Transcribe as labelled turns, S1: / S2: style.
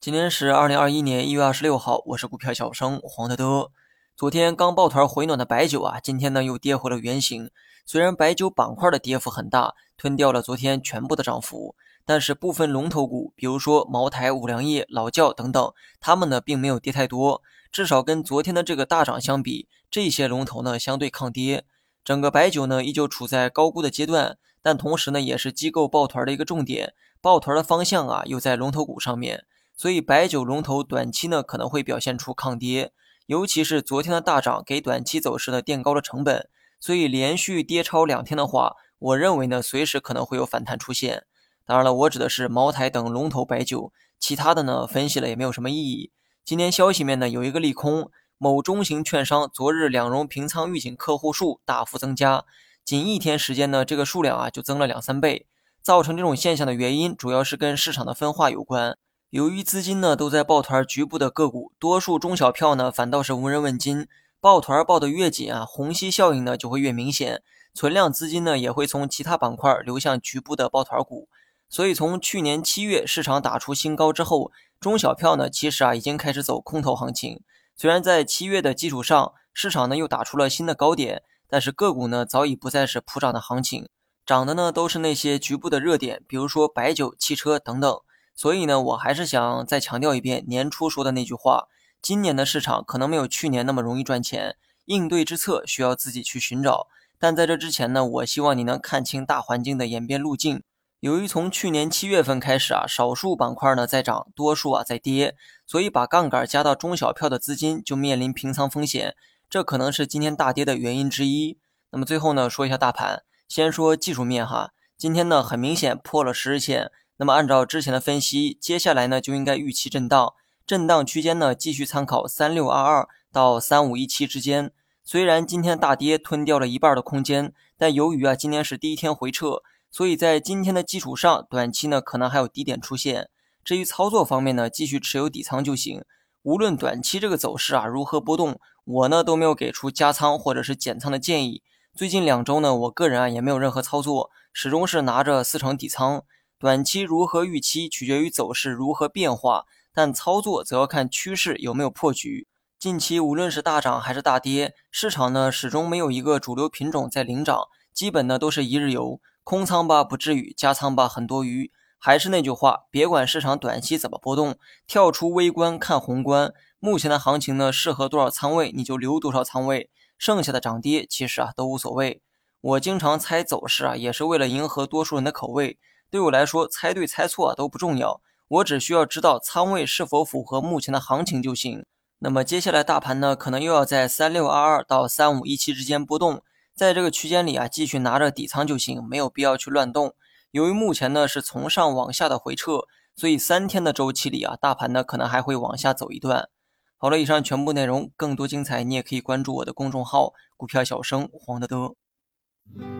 S1: 今天是二零二一年一月二十六号，我是股票小生黄德德。昨天刚抱团回暖的白酒啊，今天呢又跌回了原形。虽然白酒板块的跌幅很大，吞掉了昨天全部的涨幅，但是部分龙头股，比如说茅台、五粮液、老窖等等，他们呢并没有跌太多。至少跟昨天的这个大涨相比，这些龙头呢相对抗跌。整个白酒呢依旧处在高估的阶段，但同时呢也是机构抱团的一个重点，抱团的方向啊又在龙头股上面。所以白酒龙头短期呢可能会表现出抗跌，尤其是昨天的大涨给短期走势呢垫高了成本，所以连续跌超两天的话，我认为呢随时可能会有反弹出现。当然了，我指的是茅台等龙头白酒，其他的呢分析了也没有什么意义。今天消息面呢有一个利空，某中型券商昨日两融平仓预警客户数大幅增加，仅一天时间呢这个数量啊就增了两三倍。造成这种现象的原因主要是跟市场的分化有关。由于资金呢都在抱团局部的个股，多数中小票呢反倒是无人问津。抱团抱得越紧啊，虹吸效应呢就会越明显，存量资金呢也会从其他板块流向局部的抱团股。所以从去年七月市场打出新高之后，中小票呢其实啊已经开始走空头行情。虽然在七月的基础上，市场呢又打出了新的高点，但是个股呢早已不再是普涨的行情，涨的呢都是那些局部的热点，比如说白酒、汽车等等。所以呢，我还是想再强调一遍年初说的那句话：今年的市场可能没有去年那么容易赚钱，应对之策需要自己去寻找。但在这之前呢，我希望你能看清大环境的演变路径。由于从去年七月份开始啊，少数板块呢在涨，多数啊在跌，所以把杠杆加到中小票的资金就面临平仓风险，这可能是今天大跌的原因之一。那么最后呢，说一下大盘，先说技术面哈，今天呢很明显破了十日线。那么按照之前的分析，接下来呢就应该预期震荡，震荡区间呢继续参考三六二二到三五一七之间。虽然今天大跌吞掉了一半的空间，但由于啊今天是第一天回撤，所以在今天的基础上，短期呢可能还有低点出现。至于操作方面呢，继续持有底仓就行。无论短期这个走势啊如何波动，我呢都没有给出加仓或者是减仓的建议。最近两周呢，我个人啊也没有任何操作，始终是拿着四成底仓。短期如何预期，取决于走势如何变化，但操作则要看趋势有没有破局。近期无论是大涨还是大跌，市场呢始终没有一个主流品种在领涨，基本呢都是一日游。空仓吧不至于，加仓吧很多余。还是那句话，别管市场短期怎么波动，跳出微观看宏观。目前的行情呢，适合多少仓位你就留多少仓位，剩下的涨跌其实啊都无所谓。我经常猜走势啊，也是为了迎合多数人的口味。对我来说，猜对猜错都不重要，我只需要知道仓位是否符合目前的行情就行。那么接下来大盘呢，可能又要在三六二二到三五一七之间波动，在这个区间里啊，继续拿着底仓就行，没有必要去乱动。由于目前呢是从上往下的回撤，所以三天的周期里啊，大盘呢可能还会往下走一段。好了，以上全部内容，更多精彩你也可以关注我的公众号“股票小生黄德德”。Mm-hmm.